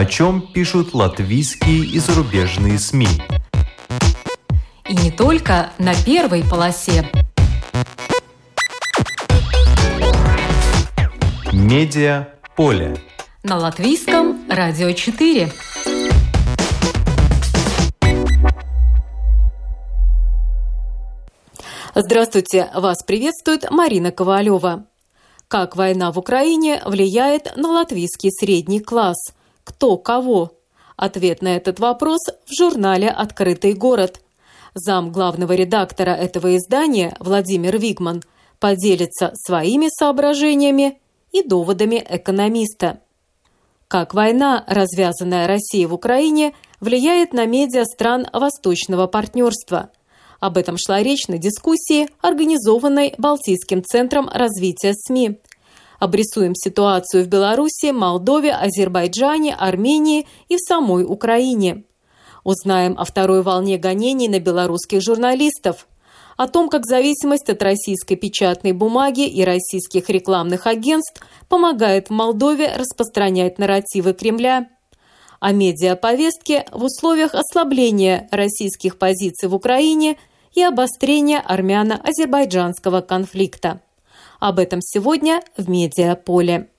О чем пишут латвийские и зарубежные СМИ. И не только на первой полосе. Медиа поле. На латвийском радио 4. Здравствуйте! Вас приветствует Марина Ковалева. Как война в Украине влияет на латвийский средний класс? Кто кого? Ответ на этот вопрос в журнале «Открытый город». Зам главного редактора этого издания Владимир Вигман поделится своими соображениями и доводами экономиста. Как война, развязанная Россией в Украине, влияет на медиа стран Восточного партнерства – об этом шла речь на дискуссии, организованной Балтийским центром развития СМИ. Обрисуем ситуацию в Беларуси, Молдове, Азербайджане, Армении и в самой Украине. Узнаем о второй волне гонений на белорусских журналистов, о том, как зависимость от российской печатной бумаги и российских рекламных агентств помогает в Молдове распространять нарративы Кремля, о медиаповестке в условиях ослабления российских позиций в Украине – и обострения армяно-азербайджанского конфликта. Об этом сегодня в «Медиаполе».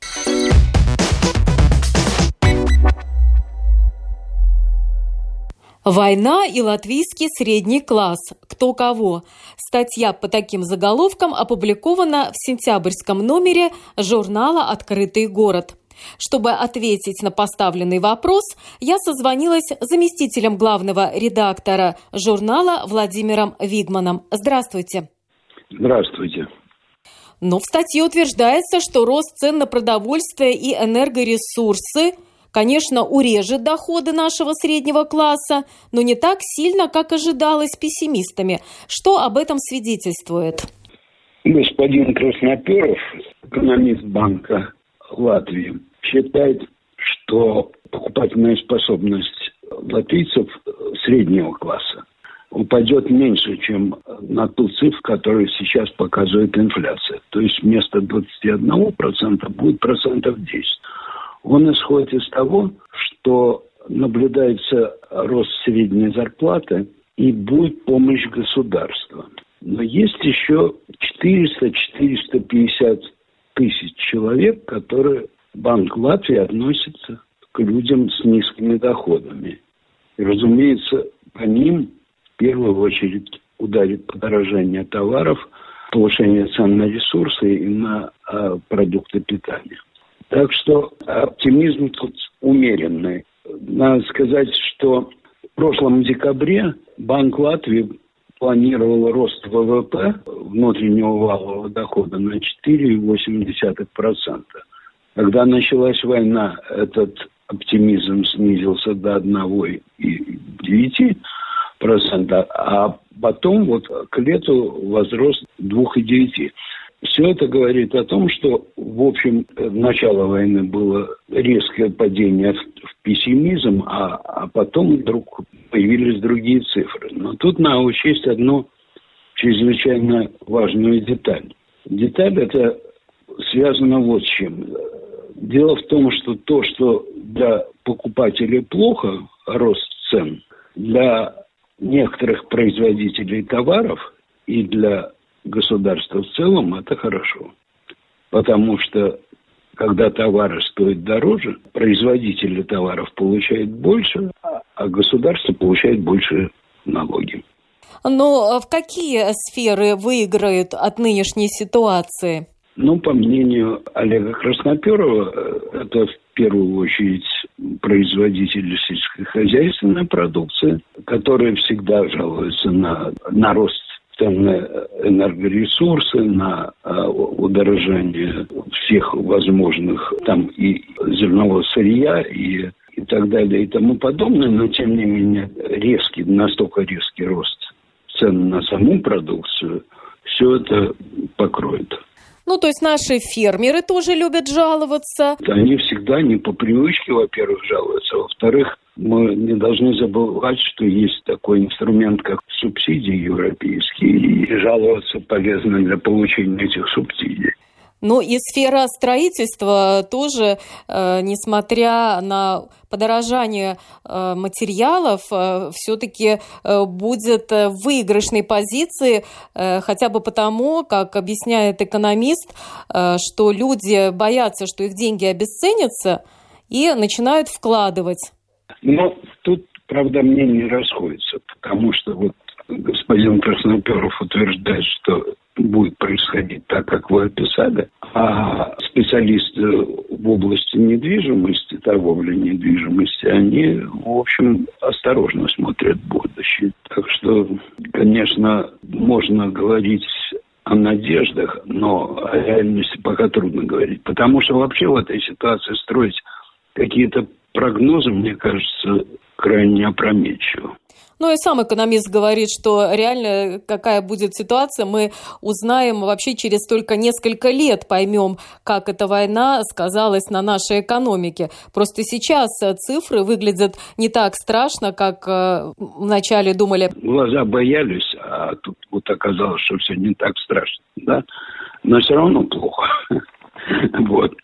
Война и латвийский средний класс. Кто кого? Статья по таким заголовкам опубликована в сентябрьском номере журнала «Открытый город». Чтобы ответить на поставленный вопрос, я созвонилась с заместителем главного редактора журнала Владимиром Вигманом. Здравствуйте. Здравствуйте. Но в статье утверждается, что рост цен на продовольствие и энергоресурсы, конечно, урежет доходы нашего среднего класса, но не так сильно, как ожидалось пессимистами. Что об этом свидетельствует? Господин Красноперов, экономист банка Латвии, считает, что покупательная способность латвийцев среднего класса упадет меньше, чем на ту цифру, которую сейчас показывает инфляция. То есть вместо 21% будет процентов 10. Он исходит из того, что наблюдается рост средней зарплаты и будет помощь государства. Но есть еще 400-450 тысяч человек, которые Банк Латвии относится к людям с низкими доходами. И, разумеется, по ним первую очередь ударит подорожание товаров, повышение цен на ресурсы и на а, продукты питания. Так что оптимизм тут умеренный. Надо сказать, что в прошлом декабре Банк Латвии планировал рост ВВП, внутреннего валового дохода, на 4,8%. Когда началась война, этот оптимизм снизился до 1,9%, а потом вот к лету возрос 2,9%. Все это говорит о том, что, в общем, начало войны было резкое падение в пессимизм, а, а потом вдруг появились другие цифры. Но тут надо учесть одну чрезвычайно важную деталь. Деталь это связано вот с чем. Дело в том, что то, что для покупателей плохо, рост цен, для некоторых производителей товаров и для государства в целом это хорошо. Потому что когда товары стоят дороже, производители товаров получают больше, а государство получает больше налоги. Но в какие сферы выиграют от нынешней ситуации? Ну, по мнению Олега Красноперова, э, это в первую очередь производители сельскохозяйственной продукции, которые всегда жалуются на, на рост цен на энергоресурсы, на э, удорожание всех возможных там и зернового сырья, и, и так далее, и тому подобное, но тем не менее резкий, настолько резкий рост цен на саму продукцию, все это покроет. Ну, то есть наши фермеры тоже любят жаловаться. Они всегда не по привычке, во-первых, жалуются. Во-вторых, мы не должны забывать, что есть такой инструмент, как субсидии европейские, и жаловаться полезно для получения этих субсидий. Ну и сфера строительства тоже, э, несмотря на подорожание э, материалов, э, все-таки будет в выигрышной позиции, хотя бы потому, как объясняет экономист, что люди боятся, что их деньги обесценятся и начинают вкладывать. Но тут, правда, мнения расходятся, потому что вот господин Красноперов утверждает, что будет происходить так, как вы описали, а специалисты в области недвижимости, торговли недвижимости, они, в общем, осторожно смотрят в будущее. Так что, конечно, можно говорить о надеждах, но о реальности пока трудно говорить. Потому что вообще в этой ситуации строить какие-то прогнозы, мне кажется, крайне опрометчиво. Ну и сам экономист говорит, что реально какая будет ситуация, мы узнаем вообще через только несколько лет, поймем, как эта война сказалась на нашей экономике. Просто сейчас цифры выглядят не так страшно, как э, вначале думали. Глаза боялись, а тут вот оказалось, что все не так страшно, да? Но все равно плохо. Вот.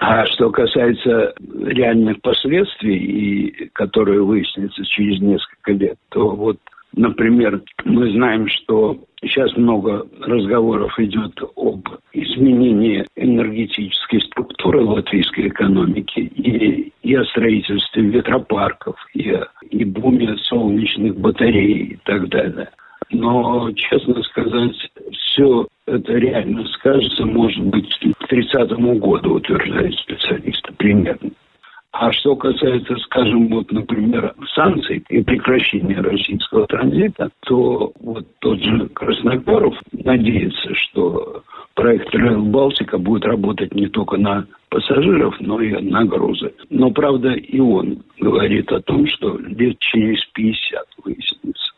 А что касается реальных последствий, и которые выяснятся через несколько лет, то вот, например, мы знаем, что сейчас много разговоров идет об изменении энергетической структуры латвийской экономики и, и о строительстве ветропарков, и, и буме солнечных батарей и так далее. Но, честно сказать, все это реально скажется, может быть, к 30 году, утверждают специалисты, примерно. А что касается, скажем, вот, например, санкций и прекращения российского транзита, то вот тот же Красноперов надеется, что проект Rail Балтика будет работать не только на пассажиров, но и на грузы. Но, правда, и он говорит о том, что лет через 50 выяснится,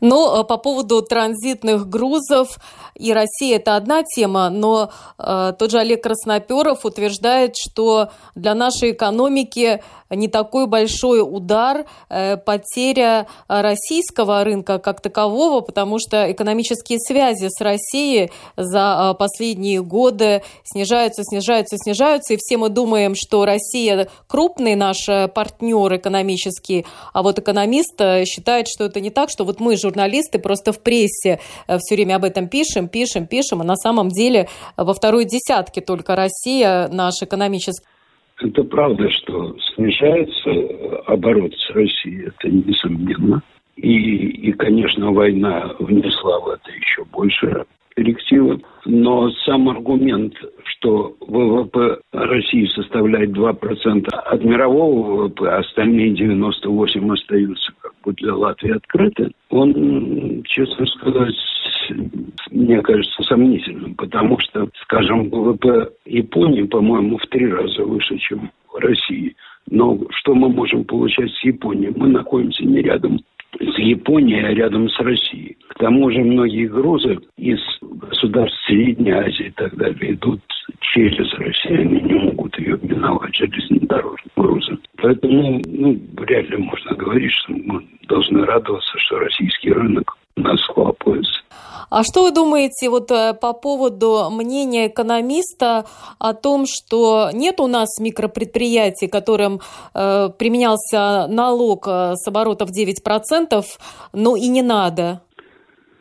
но э, по поводу транзитных грузов и Россия это одна тема, но э, тот же Олег Красноперов утверждает, что для нашей экономики не такой большой удар, э, потеря российского рынка как такового, потому что экономические связи с Россией за э, последние годы снижаются, снижаются, снижаются, и все мы думаем, что Россия крупный наш э, партнер экономический, а вот экономист считает, что это не так, что вот мы, журналисты, просто в прессе все время об этом пишем, пишем, пишем, а на самом деле во второй десятке только Россия наш экономический это правда, что смещается оборот с Россией, это несомненно. И, и, конечно, война внесла в это еще больше коррективы. Но сам аргумент, что ВВП России составляет 2% от мирового ВВП, а остальные 98 остаются как бы для Латвии открыты, он, честно сказать, мне кажется, сомнительным, потому что, скажем, ВВП Японии, по-моему, в три раза выше, чем в России. Но что мы можем получать с Японией? Мы находимся не рядом с Японией, а рядом с Россией. К тому же многие грузы из государств Средней Азии и так далее идут через Россию, они не могут ее миновать железнодорожные грузы. Поэтому ну, вряд ли можно говорить, что мы должны радоваться, что российский рынок нас хлопается. А что вы думаете вот э, по поводу мнения экономиста о том, что нет у нас микропредприятий, которым э, применялся налог э, с оборотов 9%, но и не надо?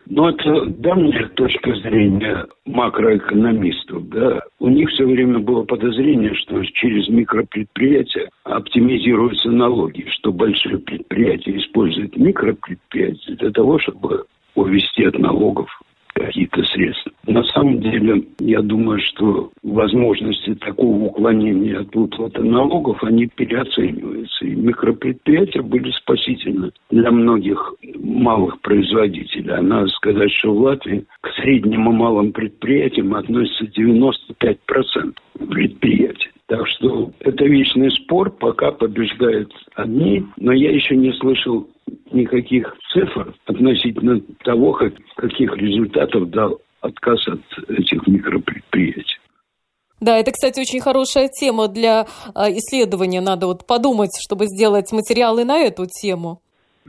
Ну, это давняя точка зрения макроэкономистов. Да. У них все время было подозрение, что через микропредприятия оптимизируются налоги, что большие предприятия используют микропредприятия для того, чтобы увести от налогов какие-то средства. На самом деле, я думаю, что возможности такого уклонения от выплаты налогов, они переоцениваются. И микропредприятия были спасительны для многих малых производителей. А надо сказать, что в Латвии к средним и малым предприятиям относится 95% предприятий. Так что это вечный спор, пока побеждают одни, но я еще не слышал никаких цифр относительно того, как, каких результатов дал отказ от этих микропредприятий. Да, это, кстати, очень хорошая тема для а, исследования. Надо вот подумать, чтобы сделать материалы на эту тему.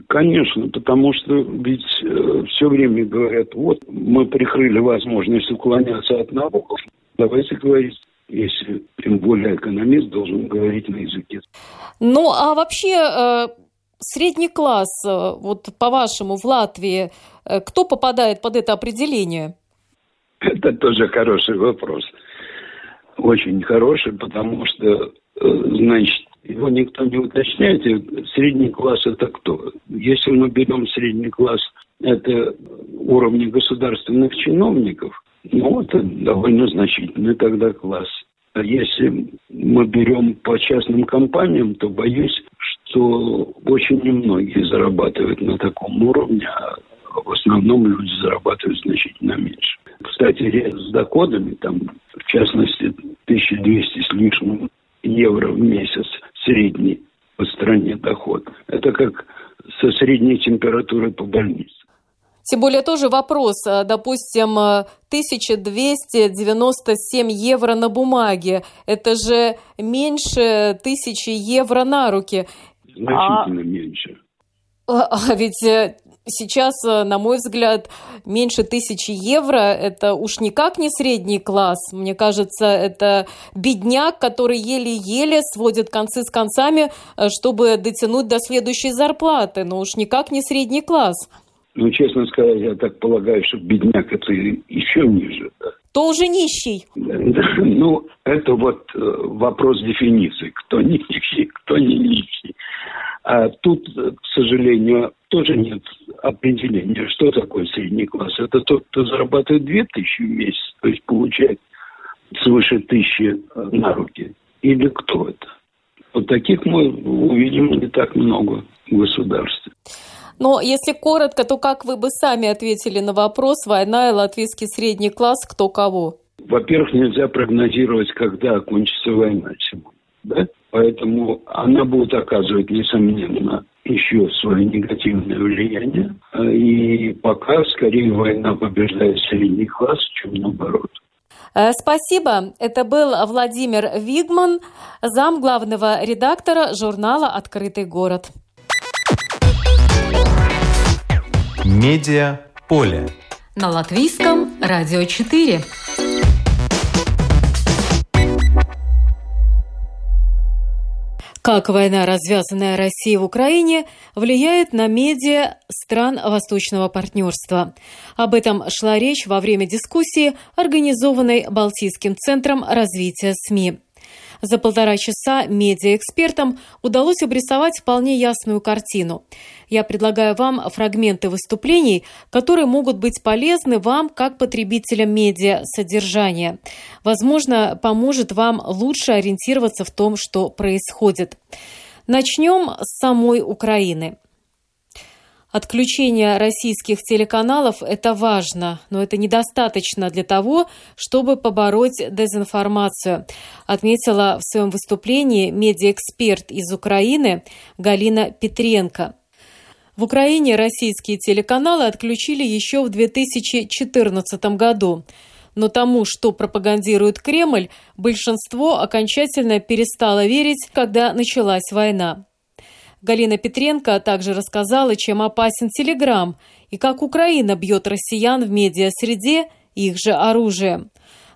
Конечно, потому что ведь э, все время говорят, вот мы прикрыли возможность уклоняться от налогов, давайте говорить если тем более экономист должен говорить на языке. Ну, а вообще э, средний класс, э, вот по-вашему, в Латвии, э, кто попадает под это определение? Это тоже хороший вопрос. Очень хороший, потому что, значит, его никто не уточняет. Средний класс это кто? Если мы берем средний класс, это уровни государственных чиновников, ну, это довольно значительный тогда класс. А если мы берем по частным компаниям, то боюсь, что очень немногие зарабатывают на таком уровне, а в основном люди зарабатывают значительно меньше. Кстати, с доходами, там, в частности, 1200 с лишним евро в месяц средний по стране доход. Это как со средней температурой по больнице. Тем более тоже вопрос, э, допустим, 1297 э, евро на бумаге, это же меньше тысячи евро на руки. Значительно а... меньше. А, а ведь э, сейчас, на мой взгляд, меньше тысячи евро – это уж никак не средний класс. Мне кажется, это бедняк, который еле-еле сводит концы с концами, чтобы дотянуть до следующей зарплаты. Но уж никак не средний класс. Ну, честно сказать, я так полагаю, что бедняк это еще ниже. Да. То уже нищий. Ну, это вот э, вопрос дефиниции. Кто нищий, кто не нищий. А тут, к сожалению, тоже нет определения, что такое средний класс. Это тот, кто зарабатывает 2000 в месяц, то есть получает свыше тысячи э, на руки. Или кто это? Вот таких мы увидим не так много в государстве. Но если коротко, то как вы бы сами ответили на вопрос «Война и латвийский средний класс, кто кого?» Во-первых, нельзя прогнозировать, когда окончится война сегодня. Да? Поэтому она будет оказывать, несомненно, еще свое негативное влияние. И пока скорее война побеждает средний класс, чем наоборот. Э, спасибо. Это был Владимир Вигман, зам главного редактора журнала «Открытый город». Медиа поле. На латвийском радио 4. Как война, развязанная Россией в Украине, влияет на медиа стран Восточного партнерства. Об этом шла речь во время дискуссии, организованной Балтийским центром развития СМИ. За полтора часа медиаэкспертам удалось обрисовать вполне ясную картину. Я предлагаю вам фрагменты выступлений, которые могут быть полезны вам как потребителям медиа содержания. Возможно, поможет вам лучше ориентироваться в том, что происходит. Начнем с самой Украины. Отключение российских телеканалов – это важно, но это недостаточно для того, чтобы побороть дезинформацию, отметила в своем выступлении медиаэксперт из Украины Галина Петренко. В Украине российские телеканалы отключили еще в 2014 году. Но тому, что пропагандирует Кремль, большинство окончательно перестало верить, когда началась война. Галина Петренко также рассказала, чем опасен Телеграм и как Украина бьет россиян в медиасреде их же оружием.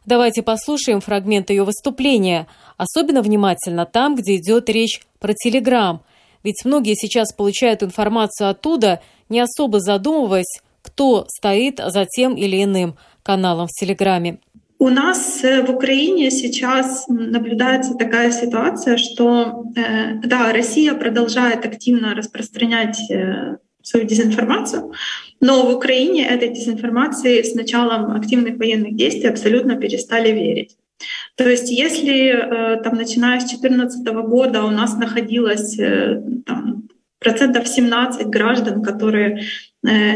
Давайте послушаем фрагмент ее выступления, особенно внимательно там, где идет речь про Телеграм, ведь многие сейчас получают информацию оттуда, не особо задумываясь, кто стоит за тем или иным каналом в Телеграме. У нас э, в Украине сейчас наблюдается такая ситуация, что э, да, Россия продолжает активно распространять э, свою дезинформацию, но в Украине этой дезинформации с началом активных военных действий абсолютно перестали верить. То есть если там, начиная с 2014 года у нас находилось там, процентов 17 граждан, которые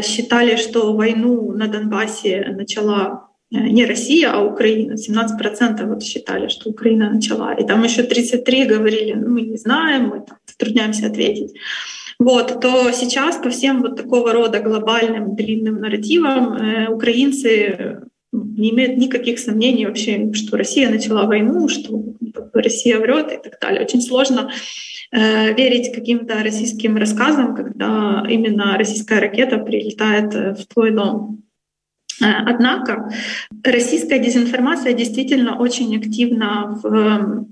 считали, что войну на Донбассе начала не Россия, а Украина. 17% вот считали, что Украина начала. И там еще 33 говорили, ну, мы не знаем, мы там затрудняемся ответить. Вот, то сейчас по всем вот такого рода глобальным длинным нарративам э, украинцы ну, не имеют никаких сомнений вообще, что Россия начала войну, что Россия врет и так далее. Очень сложно э, верить каким-то российским рассказам, когда именно российская ракета прилетает в твой дом. Однако российская дезинформация действительно очень активна в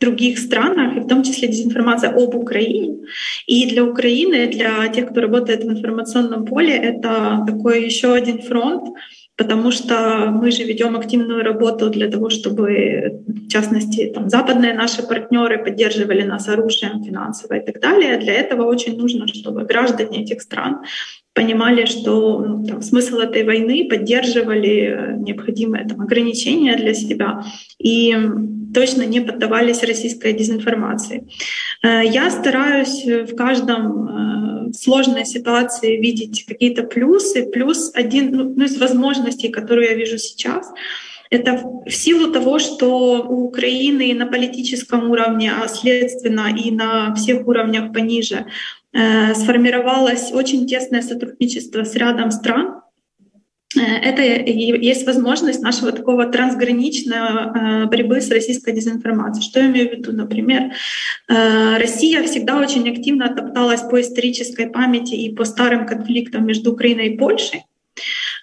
других странах, и в том числе дезинформация об Украине. И для Украины, для тех, кто работает в информационном поле, это такой еще один фронт, потому что мы же ведем активную работу для того, чтобы, в частности, там, западные наши партнеры поддерживали нас оружием финансово и так далее. Для этого очень нужно, чтобы граждане этих стран понимали, что ну, там, смысл этой войны, поддерживали необходимые там, ограничения для себя и точно не поддавались российской дезинформации. Э, я стараюсь в каждом э, сложной ситуации видеть какие-то плюсы. Плюс один ну, ну, из возможностей, которые я вижу сейчас, это в силу того, что у Украины на политическом уровне, а следственно и на всех уровнях пониже, э, сформировалось очень тесное сотрудничество с рядом стран, Э, это есть возможность нашего такого трансграничного э, борьбы с российской дезинформацией. Что я имею в виду? Например, э, Россия всегда очень активно топталась по исторической памяти и по старым конфликтам между Украиной и Польшей.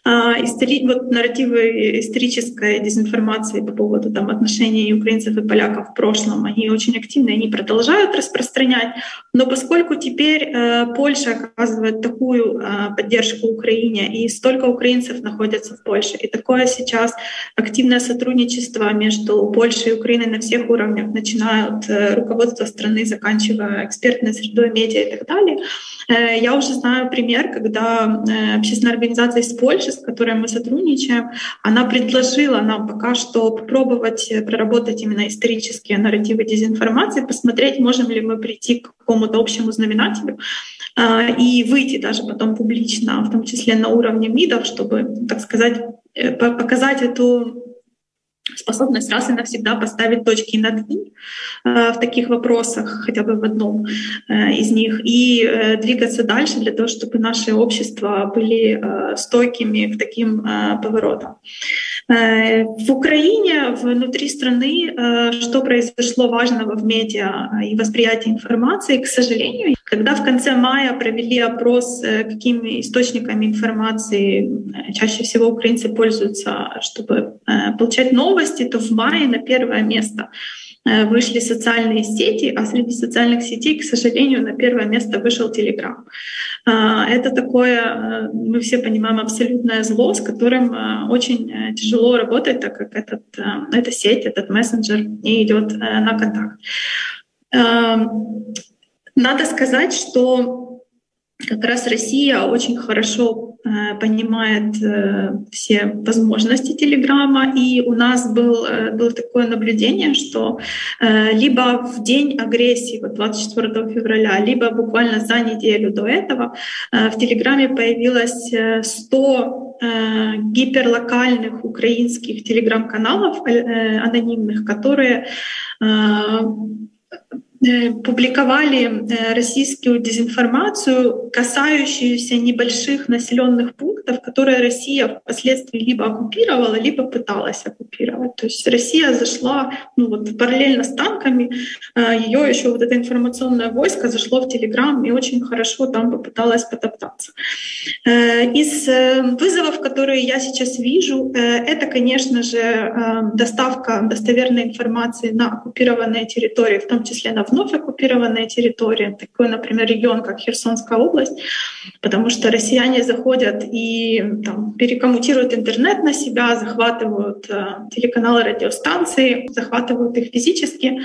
А, истори... вот нарративы исторической дезинформации по поводу там, отношений украинцев и поляков в прошлом, они очень активны, они продолжают распространять. Но поскольку теперь э, Польша оказывает такую э, поддержку Украине, и столько украинцев находятся в Польше, и такое сейчас активное сотрудничество между Польшей и Украиной на всех уровнях, начиная от э, руководства страны, заканчивая экспертной средой, медиа и так далее, я уже знаю пример, когда общественная организация из Польши с которой мы сотрудничаем, она предложила нам пока что попробовать э, проработать именно исторические нарративы дезинформации, посмотреть, можем ли мы прийти к какому-то общему знаменателю а, и выйти даже потом публично, в том числе на уровне МИДов, чтобы, так сказать, э, показать эту способность раз и навсегда поставить точки над «и» э, в таких вопросах, хотя бы в одном э, из них, и э, двигаться дальше для того, чтобы наши общества были стойкими к таким поворотам. В Украине, внутри страны, что произошло важного в медиа и восприятии информации, к сожалению, когда в конце мая провели опрос, какими источниками информации чаще всего украинцы пользуются, чтобы получать новости, то в мае на первое место. э, вышли социальные сети, а среди социальных сетей, к сожалению, на первое место вышел Телеграм. А, это такое, э, мы все понимаем, абсолютное зло, с которым э, очень тяжело работать, так как этот, эта сеть, этот мессенджер не идет на контакт. Надо сказать, что как раз Россия очень хорошо Э, понимает э, все возможности Телеграма. И у нас был, э, было такое наблюдение, что либо в день агрессии, вот 24 февраля, либо буквально за неделю до этого в Телеграме появилось 100 гиперлокальных украинских телеграм-каналов анонимных, которые Э, публиковали э, российскую дезинформацию, касающуюся небольших населенных пунктов, которые Россия впоследствии либо оккупировала, либо пыталась оккупировать. То есть Россия зашла ну, вот, параллельно с танками, э, ее еще вот это информационное войско зашло в Телеграм и очень хорошо там попыталась потоптаться. Из вызовов, которые я сейчас вижу, это, конечно же, доставка достоверной информации на оккупированные территории, в том числе на вновь оккупированные территории, такой, например, регион, как Херсонская область, потому что россияне заходят и там, перекоммутируют интернет на себя, захватывают э, телеканалы, радиостанции, захватывают их физически,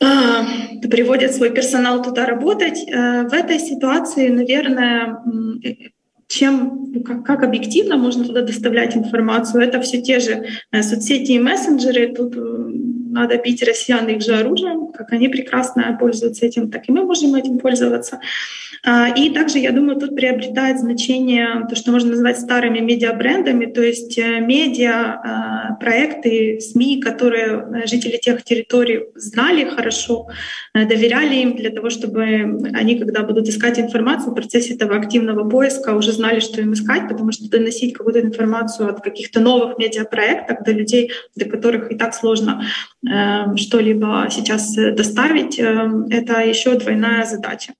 э, приводят свой персонал туда работать. Э, в этой ситуации, наверное, чем, ну, как, как объективно можно туда доставлять информацию. Это все те же э, соцсети и мессенджеры. Тут надо бить россиян их же оружием, как они прекрасно пользуются этим, так и мы можем этим пользоваться. А, и также, я думаю, тут приобретает значение то, что можно назвать старыми медиабрендами, то есть э, медиа, а, проекты, СМИ, которые э, жители тех территорий знали хорошо, э, доверяли им для того, чтобы они, когда будут искать информацию в процессе этого активного поиска, уже знали, что им искать, потому что доносить какую-то информацию от каких-то новых медиапроектов до людей, до которых и так сложно что-либо сейчас доставить, э, это еще двойная задача.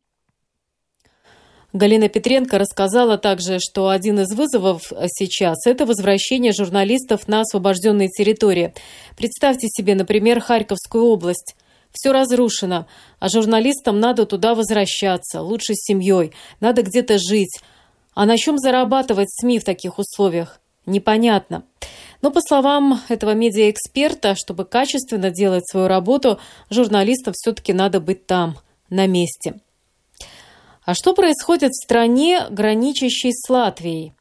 Галина Петренко рассказала также, что один из вызовов сейчас – это возвращение журналистов на освобожденные территории. Представьте себе, например, Харьковскую область. Все разрушено, а журналистам надо туда возвращаться, лучше с семьей, надо где-то жить. А на чем зарабатывать СМИ в таких условиях? Непонятно. Но по словам этого медиаэксперта, чтобы качественно делать свою работу, журналистам все-таки надо быть там, на месте. А что происходит в стране, граничащей с Латвией?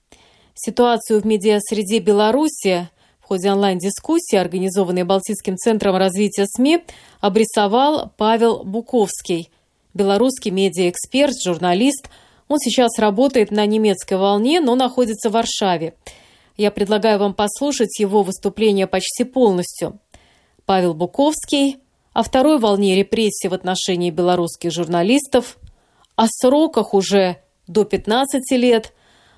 Ситуацию в медиасреде Беларуси в ходе онлайн-дискуссии, организованной Балтийским центром развития СМИ, обрисовал Павел Буковский, белорусский медиаэксперт, журналист. Он сейчас работает на немецкой волне, но находится в Варшаве. Я предлагаю вам послушать его выступление почти полностью. Павел Буковский о второй волне репрессий в отношении белорусских журналистов – о сроках уже до 15 лет,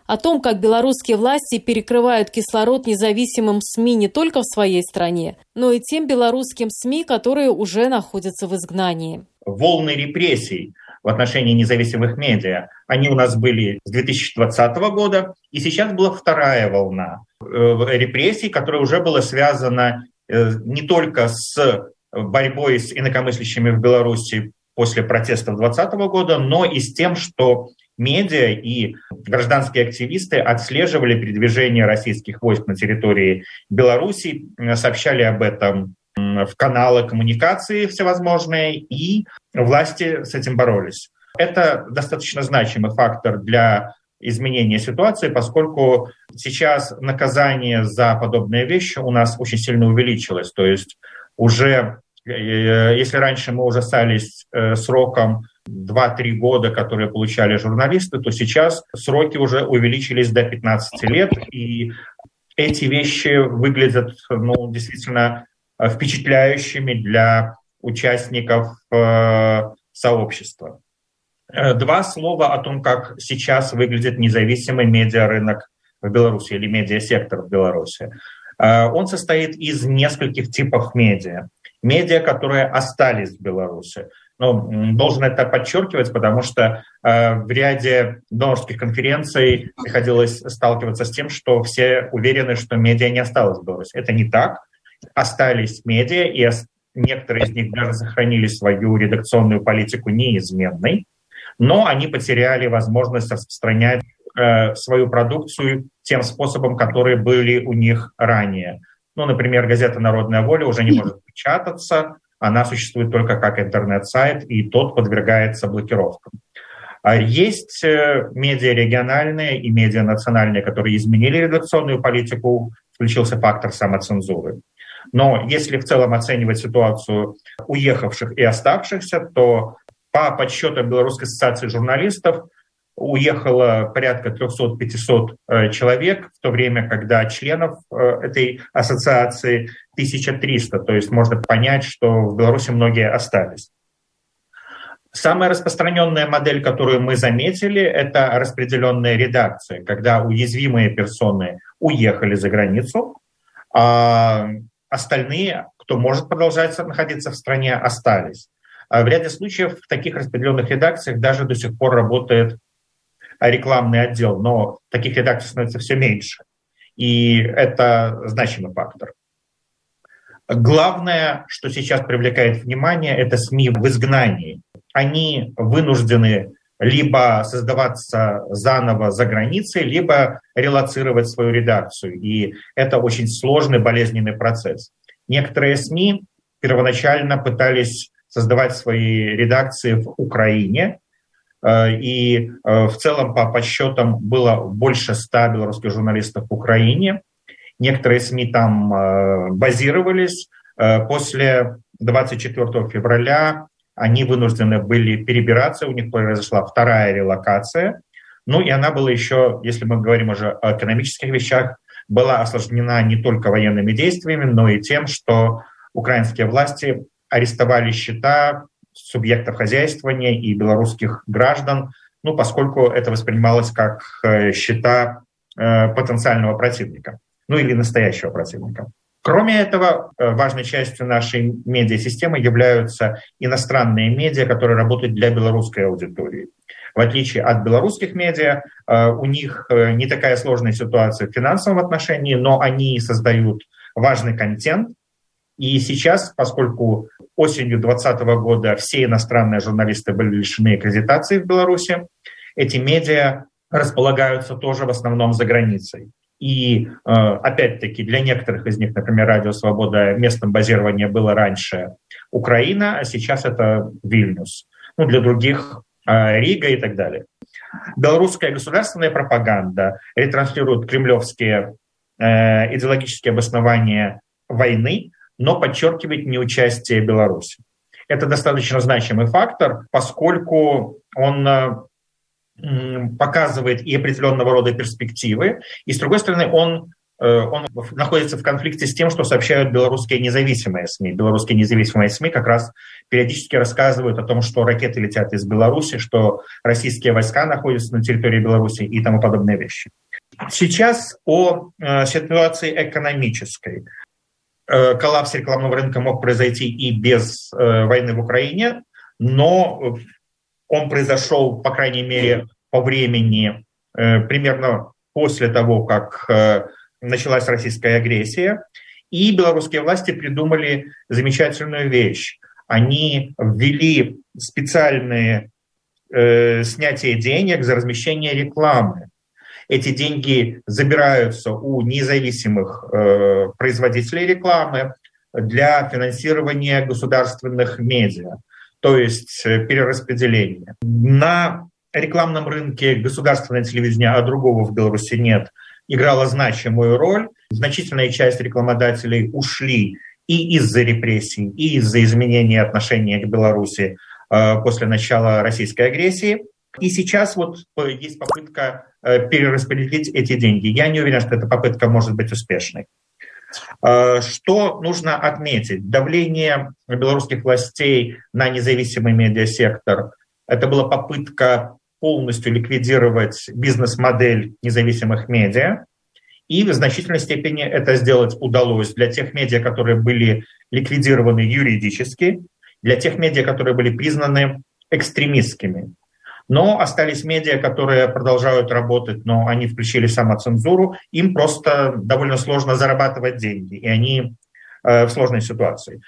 о том, как белорусские власти перекрывают кислород независимым СМИ не только в своей стране, но и тем белорусским СМИ, которые уже находятся в изгнании. Волны репрессий в отношении независимых медиа, они у нас были с 2020 года, и сейчас была вторая волна э, репрессий, которая уже была связана э, не только с борьбой с инакомыслящими в Беларуси после протестов 2020 года, но и с тем, что медиа и гражданские активисты отслеживали передвижение российских войск на территории Беларуси, сообщали об этом в каналы коммуникации всевозможные, и власти с этим боролись. Это достаточно значимый фактор для изменения ситуации, поскольку сейчас наказание за подобные вещи у нас очень сильно увеличилось. То есть уже Э, если раньше мы ужасались э, сроком 2-3 года, которые получали журналисты, то сейчас сроки уже увеличились до 15 лет, и эти вещи выглядят ну, действительно э, впечатляющими для участников сообщества. Два слова о том, как сейчас выглядит независимый медиарынок в Беларуси или медиасектор в Беларуси. Он состоит из нескольких типов медиа медиа, которые остались в Беларуси. Ну, должен это подчеркивать, потому что э, в ряде донорских конференций приходилось сталкиваться с тем, что все уверены, что медиа не осталось в Беларуси. Это не так. Остались медиа, и некоторые из них даже сохранили свою редакционную политику неизменной, но они потеряли возможность распространять э, свою продукцию тем способом, которые были у них ранее – ну, например, газета «Народная воля» уже не может печататься, она существует только как интернет-сайт, и тот подвергается блокировкам. А есть э, медиа региональные и медиа национальные, которые изменили редакционную политику, включился фактор самоцензуры. Но если в целом оценивать ситуацию уехавших и оставшихся, то по подсчетам Белорусской ассоциации журналистов уехало порядка 300-500 э, человек, в то время, когда членов э, этой ассоциации 1300. То есть можно понять, что в Беларуси многие остались. Самая распространенная модель, которую мы заметили, это распределенная редакция, когда уязвимые персоны уехали за границу, а остальные, кто может продолжать находиться в стране, остались. А в ряде случаев в таких распределенных редакциях даже до сих пор работает рекламный отдел, но таких редакций становится все меньше. И это значимый фактор. Главное, что сейчас привлекает внимание, это СМИ в изгнании. Они вынуждены либо создаваться заново за границей, либо релацировать свою редакцию. И это очень сложный, болезненный процесс. Некоторые СМИ первоначально пытались создавать свои редакции в Украине, Э, и э, в целом по подсчетам было больше ста белорусских журналистов в Украине. Некоторые СМИ там э, базировались. После 24 февраля они вынуждены были перебираться, у них произошла вторая релокация. Ну и она была еще, если мы говорим уже о экономических вещах, была осложнена не только военными действиями, но и тем, что украинские власти арестовали счета субъектов хозяйствования и белорусских граждан, ну, поскольку это воспринималось как э, счета э, потенциального противника, ну или настоящего противника. Кроме этого, э, важной частью нашей медиасистемы являются иностранные медиа, которые работают для белорусской аудитории. В отличие от белорусских медиа, у них не такая сложная ситуация в финансовом отношении, но они создают важный контент. И сейчас, поскольку осенью 2020 года все иностранные журналисты были лишены аккредитации в Беларуси, эти медиа располагаются тоже в основном за границей. И опять-таки для некоторых из них, например, Радио Свобода, местом базирования было раньше Украина, а сейчас это Вильнюс. Ну, для других Рига и так далее. Белорусская государственная пропаганда ретранслирует кремлевские э, идеологические обоснования войны, но подчеркивает неучастие Беларуси. Это достаточно значимый фактор, поскольку он э, показывает и определенного рода перспективы, и, с другой стороны, он Э, он находится в конфликте с тем, что сообщают белорусские независимые СМИ. Белорусские независимые СМИ как раз периодически рассказывают о том, что ракеты летят из Беларуси, что российские войска находятся на территории Беларуси и тому подобные вещи. Сейчас о э, ситуации экономической. Э, коллапс рекламного рынка мог произойти и без войны в Украине, но он произошел, по крайней мере, по времени примерно после того, как началась российская агрессия, и белорусские власти придумали замечательную вещь. Они ввели специальные э, снятие денег за размещение рекламы. Эти деньги забираются у независимых э, производителей рекламы для финансирования государственных медиа, то есть э, перераспределения. На рекламном рынке государственное телевидение, а другого в Беларуси нет – играла значимую роль. Значительная часть рекламодателей ушли и из-за репрессий, и из-за изменения отношения к Беларуси э, после начала российской агрессии. И сейчас вот есть попытка э, перераспределить эти деньги. Я не уверен, что эта попытка может быть успешной. Э, что нужно отметить? Давление белорусских властей на независимый медиасектор – это была попытка полностью ликвидировать бизнес-модель независимых медиа. И в значительной степени это сделать удалось для тех медиа, которые были ликвидированы юридически, для тех медиа, которые были признаны экстремистскими. Но остались медиа, которые продолжают работать, но они включили самоцензуру, им просто довольно сложно зарабатывать деньги, и они э, в сложной ситуации.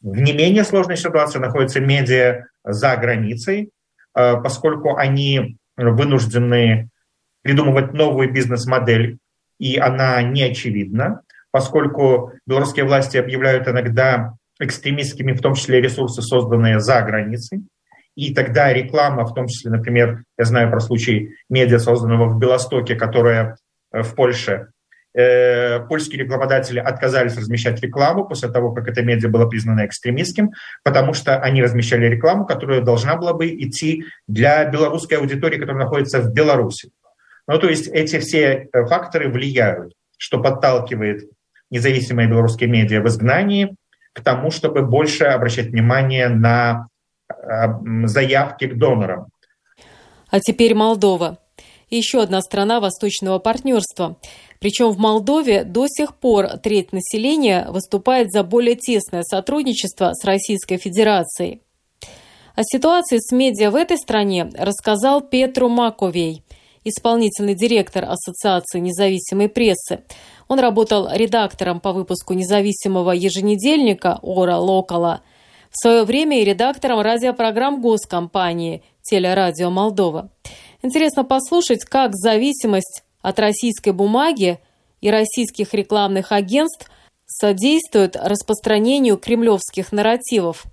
В не менее сложной ситуации находятся медиа за границей, Э, поскольку они вынуждены придумывать новую бизнес-модель, и она не очевидна, поскольку белорусские власти объявляют иногда экстремистскими, в том числе ресурсы, созданные за границей, и тогда реклама, в том числе, например, я знаю про случай медиа, созданного в Белостоке, которая э, в Польше Э, польские рекламодатели отказались размещать рекламу после того, как это медиа было признано экстремистским, потому что они размещали рекламу, которая должна была бы идти для белорусской аудитории, которая находится в Беларуси. Ну, то есть эти все э, факторы влияют, что подталкивает независимые белорусские медиа в изгнании к тому, чтобы больше обращать внимание на заявки к донорам. А теперь Молдова. Еще одна страна восточного партнерства. Причем в Молдове до сих пор треть населения выступает за более тесное сотрудничество с Российской Федерацией. О ситуации с медиа в этой стране рассказал Петру Маковей, исполнительный директор Ассоциации независимой прессы. Он работал редактором по выпуску независимого еженедельника «Ора Локала», в свое время и редактором радиопрограмм госкомпании «Телерадио Молдова». Интересно послушать, как зависимость от российской бумаги и российских рекламных агентств содействует распространению кремлевских нарративов.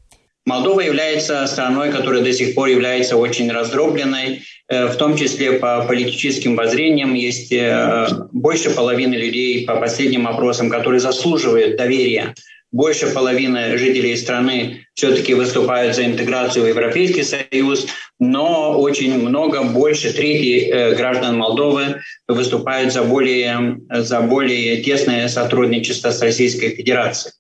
Молдова является страной, которая до сих пор является очень раздробленной, э, в том числе по политическим воззрениям. Есть э, больше половины людей по последним опросам, которые заслуживают доверия больше половины жителей страны все-таки выступают за интеграцию в Европейский Союз, но очень много, больше трети э, граждан Молдовы выступают за более, за более тесное сотрудничество с Российской Федерацией.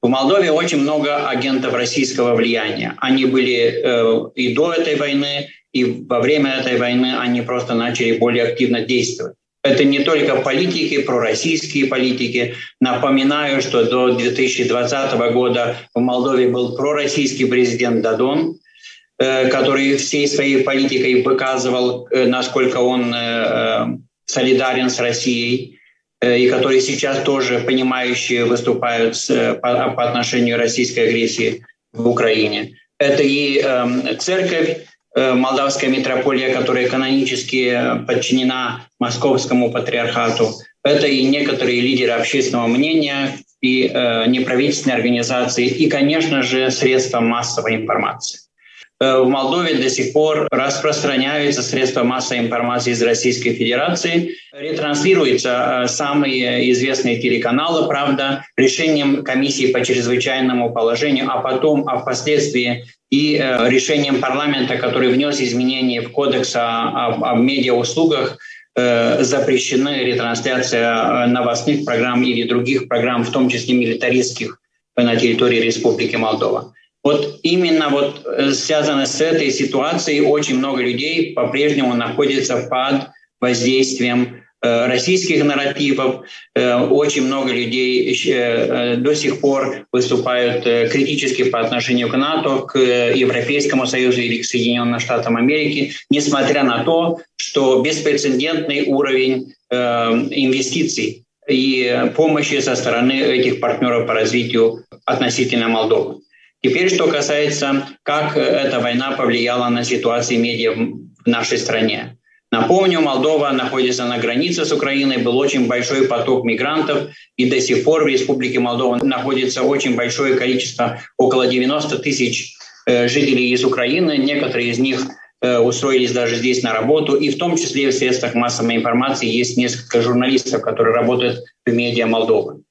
В Молдове очень много агентов российского влияния. Они были э, и до этой войны, и во время этой войны они просто начали более активно действовать. Это не только политики, пророссийские политики. Напоминаю, что до 2020 года в Молдове был пророссийский президент Дадон. который всей своей политикой выказывал, насколько он солидарен с Россией, и которые сейчас тоже понимающие выступают по, отношению к российской агрессии в Украине. Это и церковь, молдавская митрополия, которая канонически подчинена московскому патриархату. Это и некоторые лидеры общественного мнения, и э, неправительственные организации, и, конечно же, средства массовой информации. Э, в Молдове до сих пор распространяются средства массовой информации из Российской Федерации, ретранслируются э, самые известные телеканалы, правда, решением комиссии по чрезвычайному положению, а потом, а впоследствии и э, решением парламента, который внес изменения в кодекс о, о, медиауслугах, запрещены ретрансляция новостных программ или других программ, в том числе милитаристских, на территории Республики Молдова. Вот именно вот э, связано с этой ситуацией очень много людей по-прежнему находятся под воздействием Э, российских нарративов. Э, очень много людей до сих пор выступают критически по отношению к НАТО, к Европейскому Союзу или к Соединенным Штатам Америки, несмотря на то, что беспрецедентный уровень инвестиций и помощи со стороны этих партнеров по развитию относительно Молдовы. Теперь, что касается, как эта война повлияла на ситуацию медиа в нашей стране. Напомню, Молдова находится на границе с Украиной, был очень большой поток мигрантов, и до сих пор в Республике Молдова находится очень большое количество, около 90 тысяч э, жителей из Украины. Некоторые из них э, устроились даже здесь на работу, и в том числе в средствах массовой информации есть несколько журналистов, которые работают в медиа Молдовы.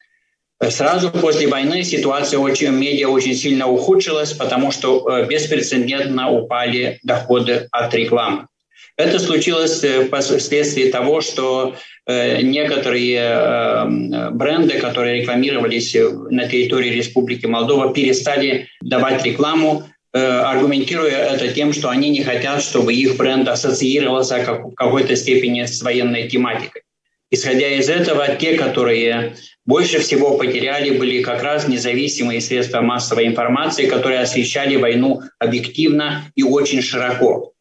Сразу после войны ситуация очень, медиа очень сильно ухудшилась, потому что э, беспрецедентно упали доходы от рекламы. Это случилось вследствие э, того, что э, некоторые бренды, которые рекламировались на территории Республики Молдова, перестали давать рекламу, аргументируя это тем, что они не хотят, чтобы их бренд ассоциировался в какой-то степени с военной тематикой. Исходя из этого, те, которые больше всего потеряли, были как раз независимые средства массовой информации, которые освещали войну объективно и очень широко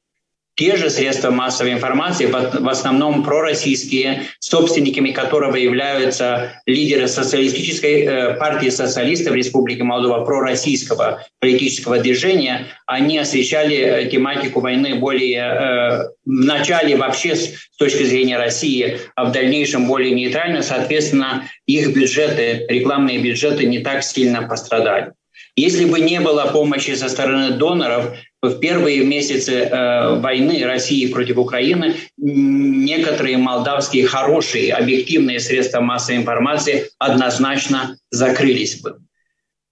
те же средства массовой информации, в основном пророссийские, собственниками которого являются лидеры социалистической э, партии социалистов Республики Молдова, пророссийского политического движения, они освещали э, тематику войны более э, в начале вообще с точки зрения России, а в дальнейшем более нейтрально, соответственно, их бюджеты, рекламные бюджеты не так сильно пострадали. Если бы не было помощи со стороны доноров, в первые месяцы э, войны России против Украины некоторые молдавские хорошие объективные средства массовой информации однозначно закрылись бы.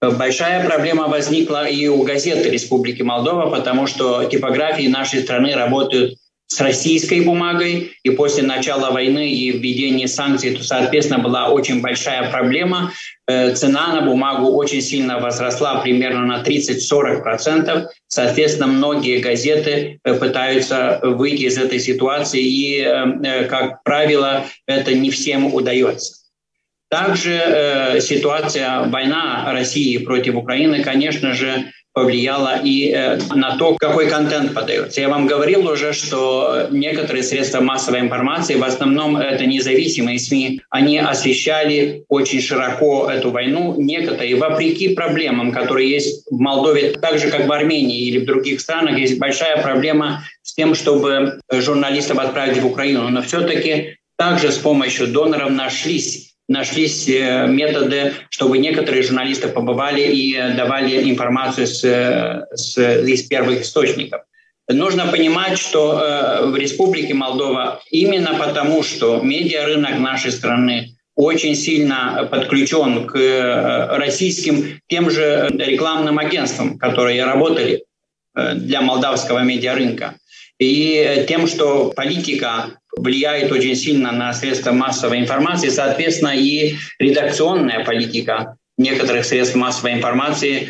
Большая проблема возникла и у газеты Республики Молдова, потому что типографии нашей страны работают с российской бумагой, и после начала войны и введения санкций, то, соответственно, была очень большая проблема. Э, цена на бумагу очень сильно возросла, примерно на 30-40%. Соответственно, многие газеты э, пытаются выйти из этой ситуации, и, э, как правило, это не всем удается. Также ситуация, война России против Украины, конечно же, повлияло и э, на то, какой контент подается. Я вам говорил уже, что некоторые средства массовой информации, в основном это независимые СМИ, они освещали очень широко эту войну. Некоторые, вопреки проблемам, которые есть в Молдове, так же, как в Армении или в других странах, есть большая проблема с тем, чтобы журналистов отправить в Украину. Но все-таки также с помощью доноров нашлись нашлись э, методы, чтобы некоторые журналисты побывали и давали информацию с, с, из первых источников. Нужно понимать, что э, в Республике Молдова именно потому, что медиарынок нашей страны очень сильно подключен к э, российским тем же рекламным агентствам, которые работали для молдавского медиарынка. И тем, что политика влияет очень сильно на средства массовой информации, соответственно, и редакционная политика некоторых средств массовой информации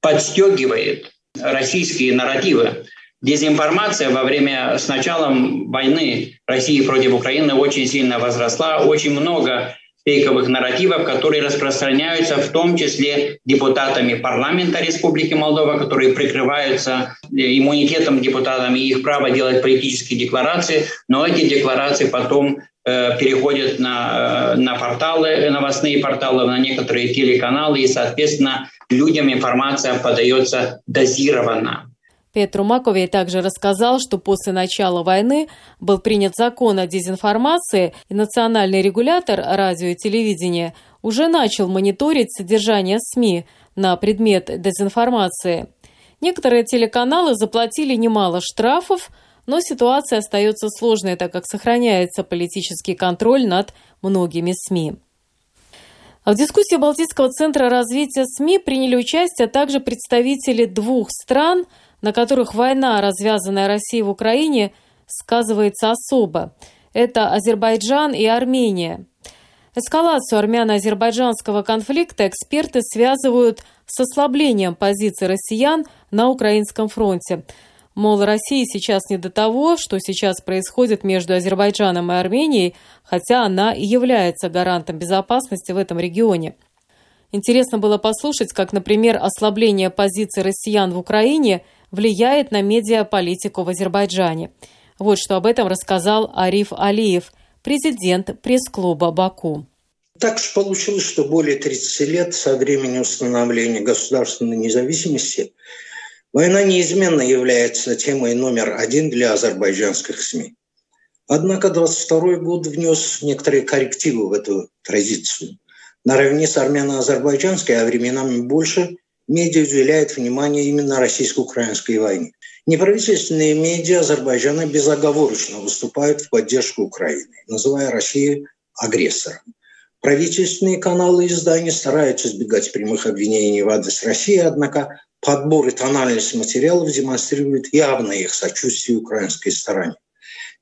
подстегивает российские нарративы. Дезинформация во время с началом войны России против Украины очень сильно возросла. Очень много фейковых нарративов, которые распространяются в том числе депутатами парламента Республики Молдова, которые прикрываются э, иммунитетом депутатам и их право делать политические декларации, но эти декларации потом э, переходят на, на порталы, новостные порталы, на некоторые телеканалы, и, соответственно, людям информация подается дозированно. Петру Маковей также рассказал, что после начала войны был принят закон о дезинформации, и национальный регулятор радио и телевидения уже начал мониторить содержание СМИ на предмет дезинформации. Некоторые телеканалы заплатили немало штрафов, но ситуация остается сложной, так как сохраняется политический контроль над многими СМИ. В дискуссии Балтийского центра развития СМИ приняли участие также представители двух стран – на которых война, развязанная Россией в Украине, сказывается особо. Это Азербайджан и Армения. Эскалацию армяно-азербайджанского конфликта эксперты связывают с ослаблением позиций россиян на украинском фронте. Мол, России сейчас не до того, что сейчас происходит между Азербайджаном и Арменией, хотя она и является гарантом безопасности в этом регионе. Интересно было послушать, как, например, ослабление позиций россиян в Украине – влияет на медиаполитику в Азербайджане. Вот что об этом рассказал Ариф Алиев, президент пресс-клуба «Баку». Так уж получилось, что более 30 лет со времени установления государственной независимости война неизменно является темой номер один для азербайджанских СМИ. Однако 22 год внес некоторые коррективы в эту традицию. Наравне с армяно-азербайджанской, а временами больше – медиа уделяет внимание именно российско-украинской войне. Неправительственные медиа Азербайджана безоговорочно выступают в поддержку Украины, называя Россию агрессором. Правительственные каналы и издания стараются избегать прямых обвинений в адрес России, однако подбор и тональность материалов демонстрирует явное их сочувствие украинской стороне.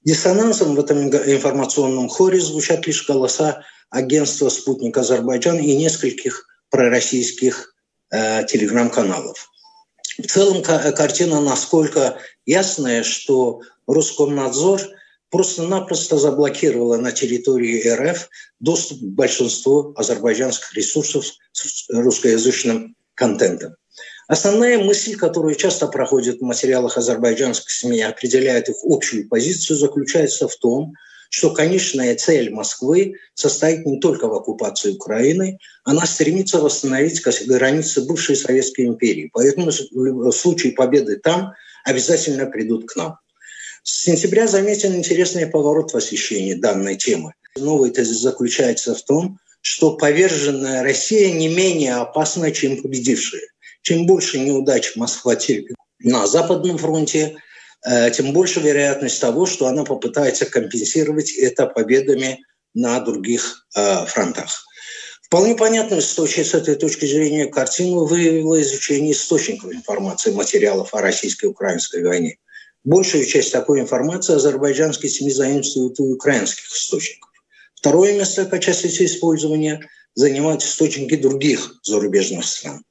Диссонансом в этом информационном хоре звучат лишь голоса агентства «Спутник Азербайджан» и нескольких пророссийских Э, телеграм-каналов. В целом картина насколько ясная, что Роскомнадзор просто-напросто заблокировала на территории РФ доступ к большинству азербайджанских ресурсов с русскоязычным контентом. Основная мысль, которая часто проходит в материалах азербайджанских СМИ, определяет их общую позицию, заключается в том, что конечная цель Москвы состоит не только в оккупации Украины, она стремится восстановить границы бывшей Советской империи. Поэтому в случае победы там обязательно придут к нам. С сентября заметен интересный поворот в освещении данной темы. Новый тезис заключается в том, что поверженная Россия не менее опасна, чем победившая. Чем больше неудач Москва терпит на Западном фронте, Э, тем больше вероятность того, что она попытается компенсировать это победами на других э, фронтах. Вполне понятно, что с этой точки зрения картину выявило изучение источников информации, материалов о российско-украинской войне. Большую часть такой информации азербайджанские СМИ заимствуют у украинских источников. Второе место по части использования занимают источники других зарубежных стран.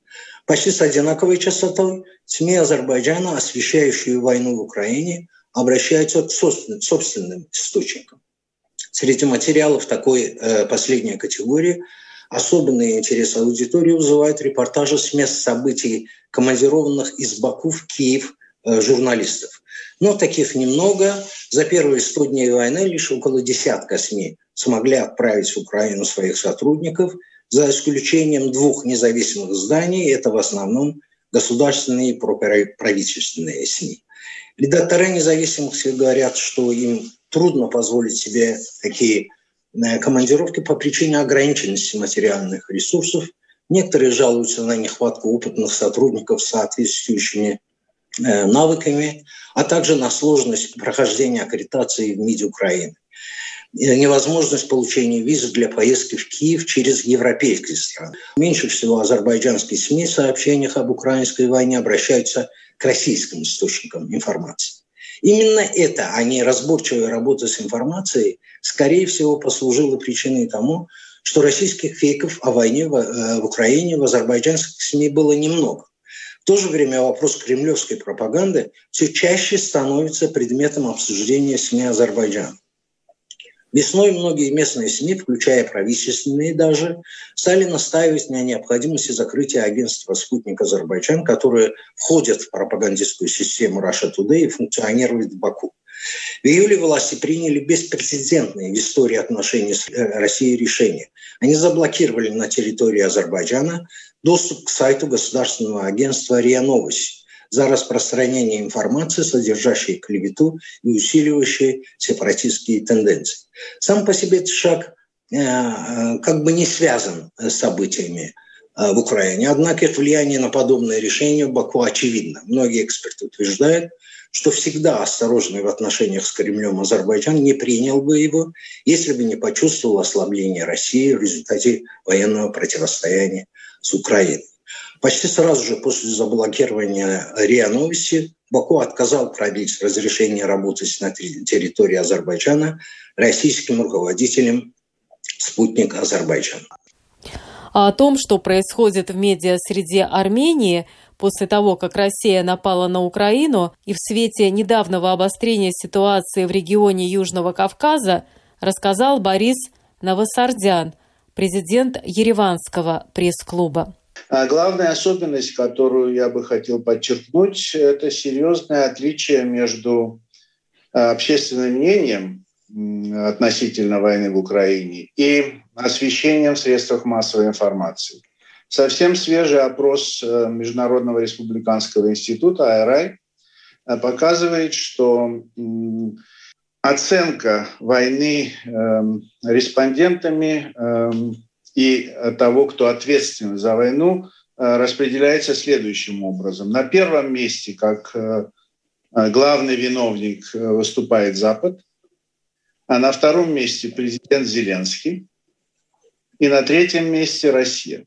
Почти с одинаковой частотой СМИ Азербайджана, освещающие войну в Украине, обращаются к собственным источникам. Среди материалов такой э, последней категории особенный интерес аудитории вызывают репортажи с мест событий командированных из Баку в Киев э, журналистов. Но таких немного. За первые 100 дней войны лишь около десятка СМИ смогли отправить в Украину своих сотрудников – за исключением двух независимых зданий, это в основном государственные и правительственные СМИ. Редакторы независимых СМИ говорят, что им трудно позволить себе такие э, командировки по причине ограниченности материальных ресурсов. Некоторые жалуются на нехватку опытных сотрудников с соответствующими э, навыками, а также на сложность прохождения аккредитации в МИДе Украины невозможность получения визы для поездки в Киев через европейские страны. Меньше всего азербайджанские СМИ в сообщениях об украинской войне обращаются к российским источникам информации. Именно это, а не разборчивая работа с информацией, скорее всего, послужило причиной тому, что российских фейков о войне в, э, Украине в азербайджанских СМИ было немного. В то же время вопрос кремлевской пропаганды все чаще становится предметом обсуждения СМИ Азербайджана. Весной многие местные СМИ, включая правительственные даже, стали настаивать на необходимости закрытия агентства «Спутник Азербайджан», которое входит в пропагандистскую систему Russia Today и функционирует в Баку. В июле власти приняли беспрецедентные в истории отношений с э, Россией решение. Они заблокировали на территории Азербайджана доступ к сайту государственного агентства РИА Новости за распространение информации, содержащей клевету и усиливающей сепаратистские тенденции. Сам по себе этот шаг э, э, как бы не связан с событиями э, в Украине. Однако их влияние на подобные решения в Баку очевидно. Многие эксперты утверждают, что всегда осторожный в отношениях с Кремлем Азербайджан не принял бы его, если бы не почувствовал ослабление России в результате военного противостояния с Украиной. Почти сразу же после заблокирования РИА Новости Баку отказал продлить разрешение работать на территории Азербайджана российским руководителем «Спутник Азербайджана». О том, что происходит в медиа среде Армении после того, как Россия напала на Украину и в свете недавнего обострения ситуации в регионе Южного Кавказа, рассказал Борис Новосардян, президент Ереванского пресс-клуба. А главная особенность, которую я бы хотел подчеркнуть, это серьезное отличие между а, общественным мнением относительно войны в Украине и освещением в средствах массовой информации. Совсем свежий опрос э, Международного республиканского института АРАЙ э, показывает, что оценка войны эм, респондентами эм, и того, кто ответственен за войну, э, распределяется следующим образом. На первом месте, как э, э, главный виновник, выступает Запад, а на втором месте президент Зеленский, и на третьем месте Россия.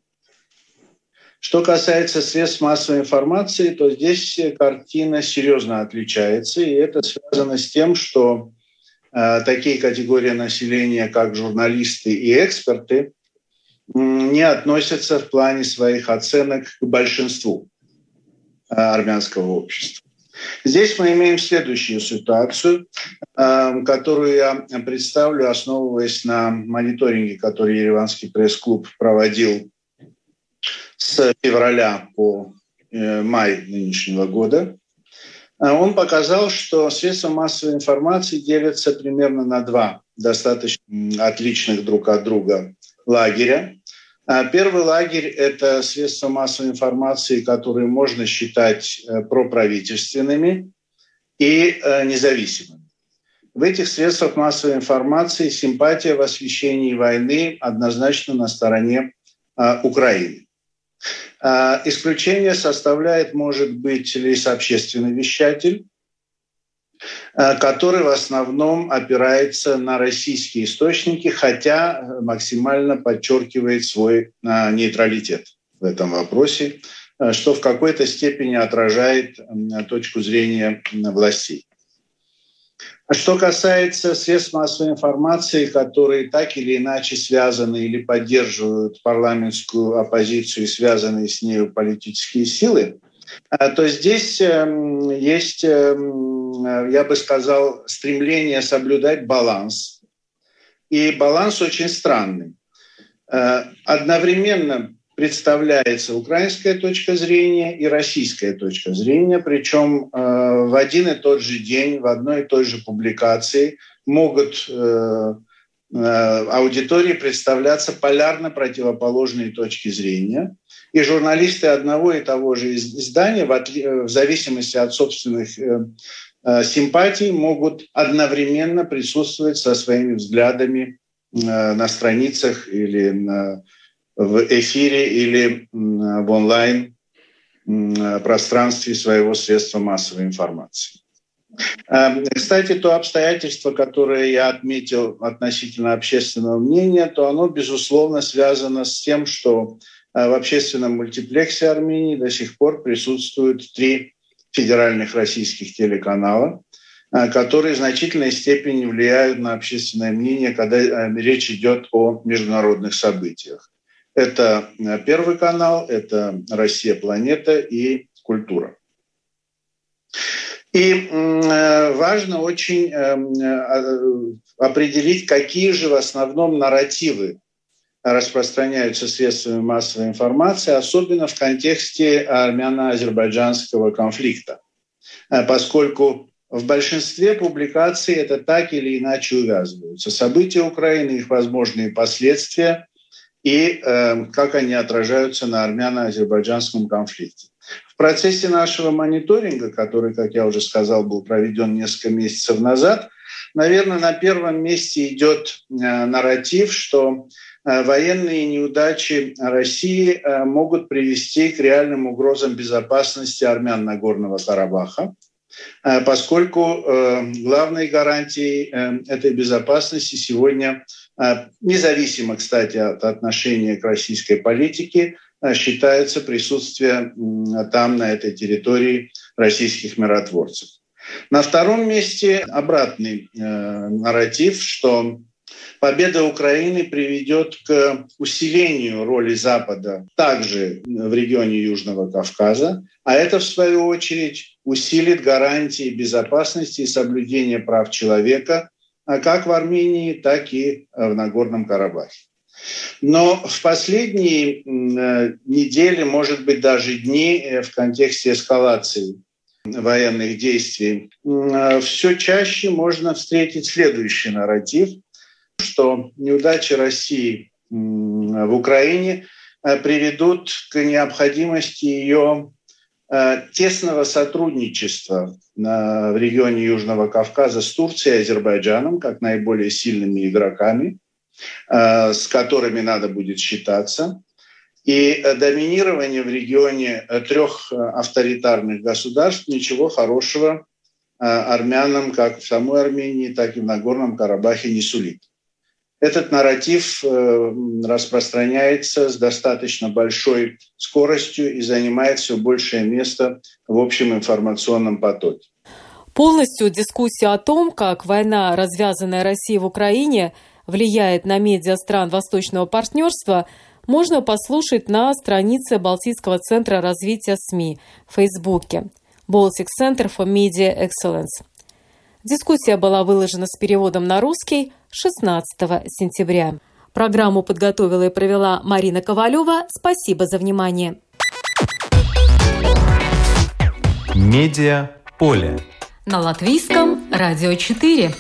Что касается средств массовой информации, то здесь картина серьезно отличается, и это связано с тем, что э, такие категории населения, как журналисты и эксперты, не относятся в плане своих оценок к большинству э, армянского общества. Здесь мы имеем следующую ситуацию, э, которую я представлю, основываясь на мониторинге, который Ереванский пресс-клуб проводил с февраля по э, май нынешнего года. Он показал, что средства массовой информации делятся примерно на два достаточно отличных друг от друга лагеря. А первый лагерь – это средства массовой информации, которые можно считать э, проправительственными и э, независимыми. В этих средствах массовой информации симпатия в освещении войны однозначно на стороне э, Украины. Исключение составляет, может быть, лишь общественный вещатель, который в основном опирается на российские источники, хотя максимально подчеркивает свой э, нейтралитет в этом вопросе, э, что в какой-то степени отражает точку зрения властей. Что касается средств массовой информации, которые так или иначе связаны или поддерживают парламентскую оппозицию и связанные с ней политические силы, то здесь эм, есть, эм, я бы сказал, стремление соблюдать баланс. И баланс очень странный. Э, одновременно представляется украинская точка зрения и российская точка зрения, причем э, в один и тот же день, в одной и той же публикации могут э, аудитории представляться полярно противоположные точки зрения – и журналисты одного и того же издания, в, зависимости от собственных э, э, симпатий, могут одновременно присутствовать со своими взглядами э, на страницах или в эфире или в онлайн пространстве своего средства массовой информации. Кстати, то обстоятельство, которое я отметил относительно общественного мнения, то оно, безусловно, связано с тем, что а в общественном мультиплексе Армении до сих пор присутствуют три федеральных российских телеканала, а, которые в значительной степени влияют на общественное мнение, когда а, речь идет о международных событиях. Это Первый канал, это «Россия. Планета» и «Культура». И важно очень определить, какие же в основном нарративы распространяются средствами массовой информации, особенно в контексте армяно-азербайджанского конфликта, поскольку в большинстве публикаций это так или иначе увязываются. События Украины, их возможные последствия и э, как они отражаются на армяно-азербайджанском конфликте. Процессе нашего мониторинга, который, как я уже сказал, был проведен несколько месяцев назад, наверное, на первом месте идет э, нарратив, что э, военные неудачи России э, могут привести к реальным угрозам безопасности армян Нагорного Карабаха. Поскольку главной гарантией этой безопасности сегодня, независимо, кстати, от отношения к российской политике, считается присутствие там, на этой территории, российских миротворцев. На втором месте обратный нарратив, что Победа Украины приведет к усилению роли Запада также в регионе Южного Кавказа, а это, в свою очередь, усилит гарантии безопасности и соблюдения прав человека а как в Армении, так и в Нагорном Карабахе. Но в последние недели, может быть, даже дни э, в контексте эскалации военных действий, все чаще можно встретить следующий нарратив – что неудачи России в Украине э, приведут к необходимости ее э, тесного сотрудничества в регионе Южного Кавказа с Турцией и Азербайджаном как наиболее сильными игроками, э, с которыми надо будет считаться. И доминирование в регионе трех авторитарных государств ничего хорошего армянам как в самой Армении, так и в Нагорном Карабахе не сулит. Этот нарратив э, распространяется с достаточно большой скоростью и занимает все большее место в общем информационном потоке. Полностью дискуссию о том, как война, развязанная Россией в Украине, влияет на медиа стран Восточного партнерства, можно послушать на странице Балтийского центра развития СМИ в Фейсбуке Baltic Center for Media Excellence. Дискуссия была выложена с переводом на русский 16 сентября. Программу подготовила и провела Марина Ковалева. Спасибо за внимание. Медиа поле. На латвийском радио 4.